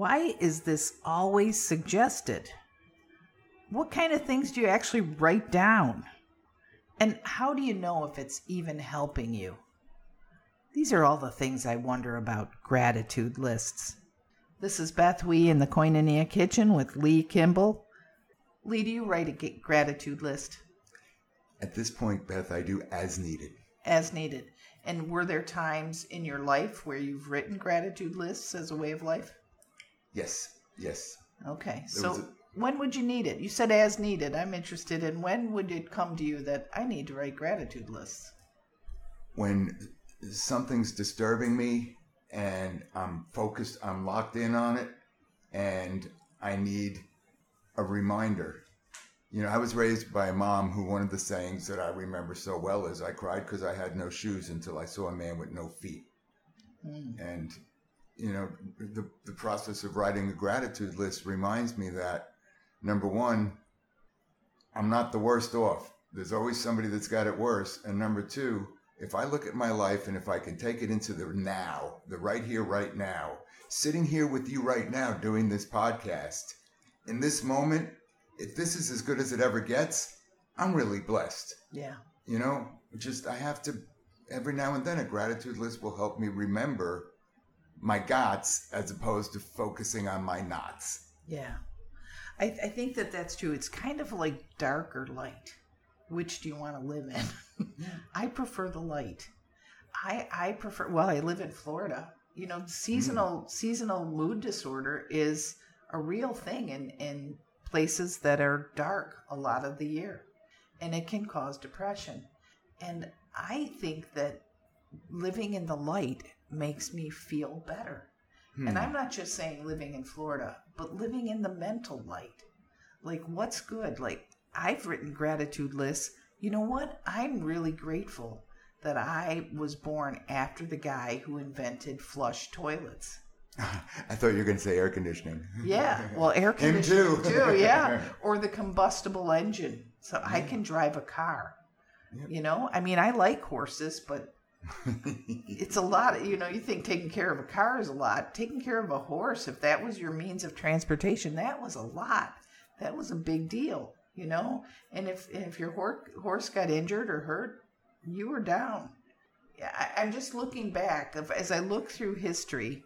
Why is this always suggested? What kind of things do you actually write down? And how do you know if it's even helping you? These are all the things I wonder about gratitude lists. This is Beth Wee in the Koinonia Kitchen with Lee Kimball. Lee, do you write a g- gratitude list At this point, Beth, I do as needed. as needed? And were there times in your life where you've written gratitude lists as a way of life? Yes, yes. Okay, There so a- when would you need it? You said as needed. I'm interested in when would it come to you that I need to write gratitude lists? When something's disturbing me and I'm focused, I'm locked in on it, and I need a reminder. You know, I was raised by a mom who one of the sayings that I remember so well is I cried because I had no shoes until I saw a man with no feet. Mm. And, you know, the, the process of writing a gratitude list reminds me that, number one, I'm not the worst off. There's always somebody that's got it worse. And number two, if I look at my life and if I can take it into the now, the right here, right now, sitting here with you right now doing this podcast, in this moment, if this is as good as it ever gets, I'm really blessed. Yeah. You know, just I have to, every now and then, a gratitude list will help me remember my gots as opposed to focusing on my knots. Yeah. I, I think that that's true. It's kind of like dark or light. Which do you want to live in? I prefer the light. I I prefer well, I live in Florida. You know, seasonal hmm. seasonal mood disorder is a real thing in, in places that are dark a lot of the year. And it can cause depression. And I think that living in the light makes me feel better. And hmm. I'm not just saying living in Florida, but living in the mental light. Like, what's good? Like, I've written gratitude lists. You know what? I'm really grateful that I was born after the guy who invented flush toilets. I thought you were going to say air conditioning. Yeah, well, air conditioning too. too. Yeah, or the combustible engine, so I can drive a car. You know, I mean, I like horses, but it's a lot. You know, you think taking care of a car is a lot. Taking care of a horse, if that was your means of transportation, that was a lot. That was a big deal. You know, and if if your horse got injured or hurt, you were down. Yeah, I, I'm just looking back. As I look through history,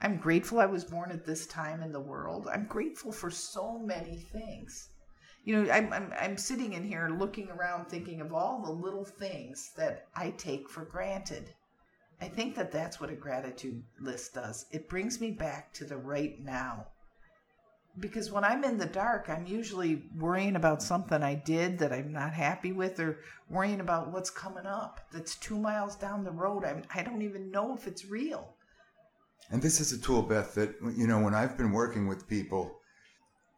I'm grateful I was born at this time in the world. I'm grateful for so many things. You know, I'm, I'm, I'm sitting in here looking around thinking of all the little things that I take for granted. I think that that's what a gratitude list does. It brings me back to the right now. Because when I'm in the dark, I'm usually worrying about something I did that I'm not happy with or worrying about what's coming up that's two miles down the road. I'm, I don't even know if it's real. And this is a tool, Beth, that, you know, when I've been working with people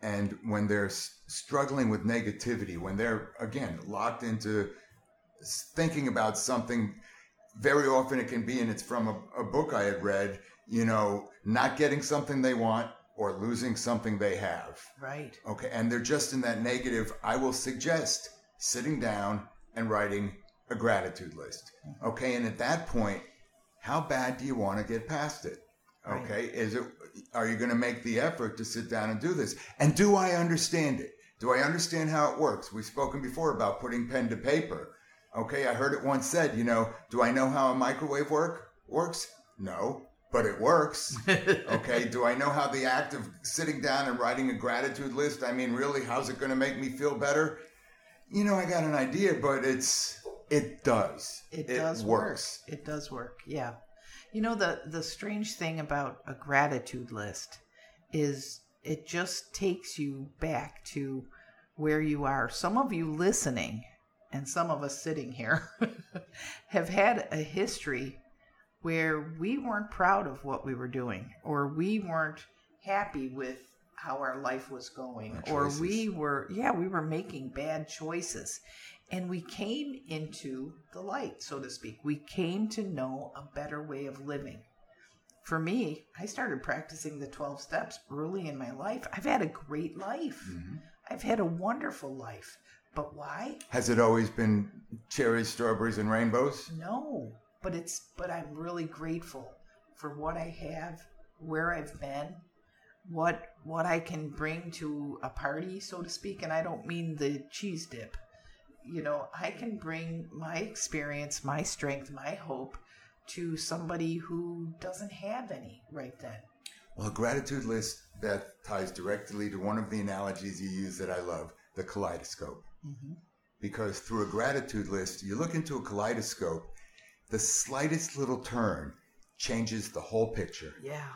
and when they're s- struggling with negativity, when they're, again, locked into thinking about something, very often it can be, and it's from a, a book I had read, you know, not getting something they want or losing something they have. Right. Okay. And they're just in that negative. I will suggest sitting down and writing a gratitude list. Mm-hmm. Okay. And at that point, how bad do you want to get past it? Okay. Is it, are you going to make the effort to sit down and do this? And do I understand it? Do I understand how it works? We've spoken before about putting pen to paper. Okay. I heard it once said, you know, do I know how a microwave work works? No, but it works. okay. Do I know how the act of sitting down and writing a gratitude list? I mean, really, how's it going to make me feel better? You know, I got an idea, but it's, it does. It, does works. work. It does work. Yeah. You know the the strange thing about a gratitude list is it just takes you back to where you are. Some of you listening and some of us sitting here have had a history where we weren't proud of what we were doing or we weren't happy with how our life was going or we were yeah we were making bad choices and we came into the light so to speak we came to know a better way of living for me, I started practicing the 12 steps early in my life. I've had a great life. Mm-hmm. I've had a wonderful life. But why? Has it always been cherries, strawberries, and rainbows? No. But it's but I'm really grateful for what I have, where I've been, what what I can bring to a party, so to speak, and I don't mean the cheese dip. You know, I can bring my experience, my strength, my hope to somebody who doesn't have any right then. Well, a gratitude list, Beth, ties directly to one of the analogies you use that I love the kaleidoscope. Mm-hmm. Because through a gratitude list, you look into a kaleidoscope, the slightest little turn changes the whole picture. Yeah.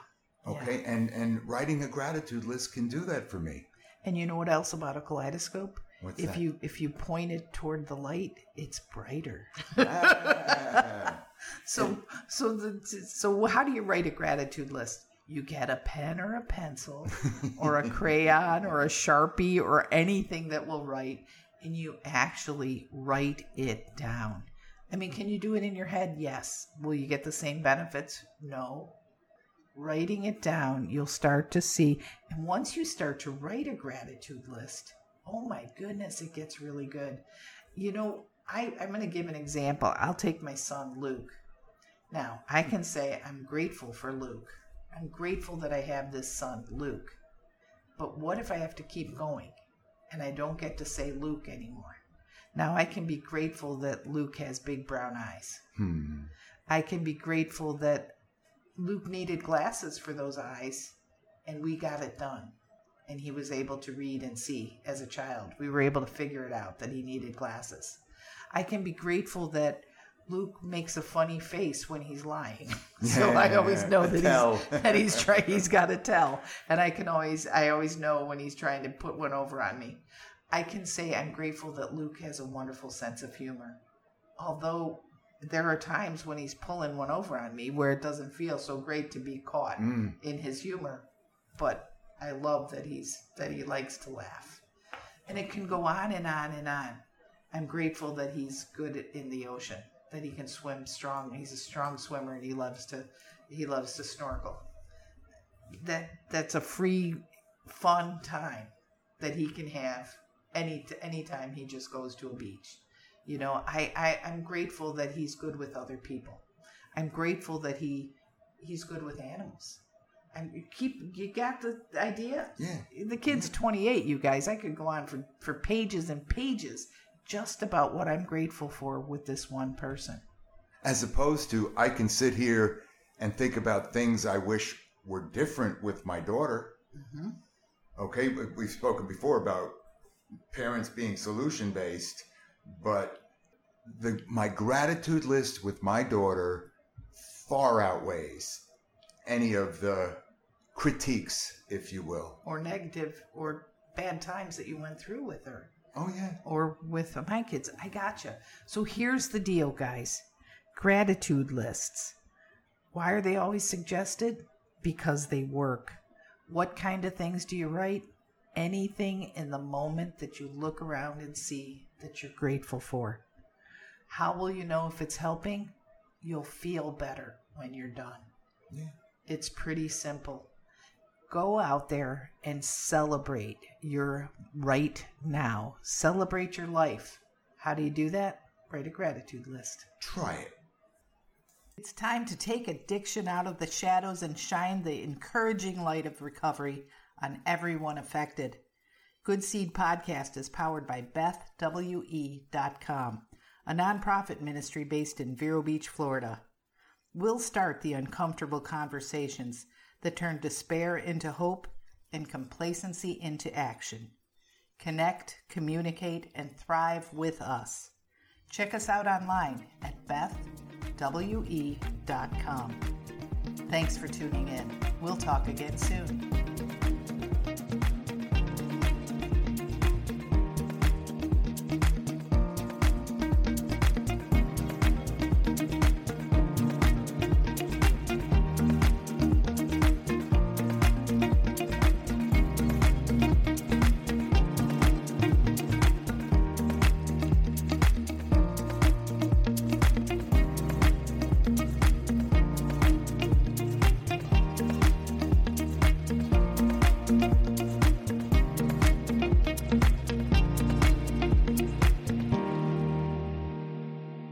Okay. Yeah. And, and writing a gratitude list can do that for me. And you know what else about a kaleidoscope? What's if that? you if you point it toward the light, it's brighter. Ah. so so the, so how do you write a gratitude list? You get a pen or a pencil or a crayon or a sharpie or anything that will write, and you actually write it down. I mean, can you do it in your head? Yes. Will you get the same benefits? No. Writing it down, you'll start to see. And once you start to write a gratitude list, oh my goodness, it gets really good. You know, I, I'm going to give an example. I'll take my son, Luke. Now, I can say I'm grateful for Luke. I'm grateful that I have this son, Luke. But what if I have to keep going and I don't get to say Luke anymore? Now I can be grateful that Luke has big brown eyes. Hmm. I can be grateful that Luke needed glasses for those eyes and we got it done. And he was able to read and see as a child. We were able to figure it out that he needed glasses. I can be grateful that Luke makes a funny face when he's lying. so I always know that he's, that he's trying he's got to tell. And I can always I always know when he's trying to put one over on me. I can say I'm grateful that Luke has a wonderful sense of humor. Although there are times when he's pulling one over on me where it doesn't feel so great to be caught Mm. in his humor, but I love that he's that he likes to laugh. And it can go on and on and on. I'm grateful that he's good in the ocean, that he can swim strong. He's a strong swimmer and he loves to he loves to snorkel. That that's a free fun time that he can have any any time he just goes to a beach. You know, I, I I'm grateful that he's good with other people. I'm grateful that he he's good with animals. And you keep you got the idea? Yeah. The kid's 28, you guys. I could go on for for pages and pages just about what I'm grateful for with this one person. As opposed to, I can sit here and think about things I wish were different with my daughter. Mm-hmm. Okay, we- we've spoken before about parents being solution based, but the my gratitude list with my daughter far outweighs any of the critiques, if you will. Or negative or bad times that you went through with her. Oh yeah, or with my kids. I gotcha. So here's the deal, guys gratitude lists. Why are they always suggested? Because they work. What kind of things do you write? Anything in the moment that you look around and see that you're grateful for. How will you know if it's helping? You'll feel better when you're done. yeah. It's pretty simple. Go out there and celebrate your right now. Celebrate your life. How do you do that? Write a gratitude list. Try it. It's time to take addiction out of the shadows and shine the encouraging light of recovery on everyone affected. Good Seed Podcast is powered by BethWE.com, a nonprofit ministry based in Vero Beach, Florida. We'll start the uncomfortable conversations that turn despair into hope and complacency into action. Connect, communicate, and thrive with us. Check us out online at bethwe.com. Thanks for tuning in. We'll talk again soon.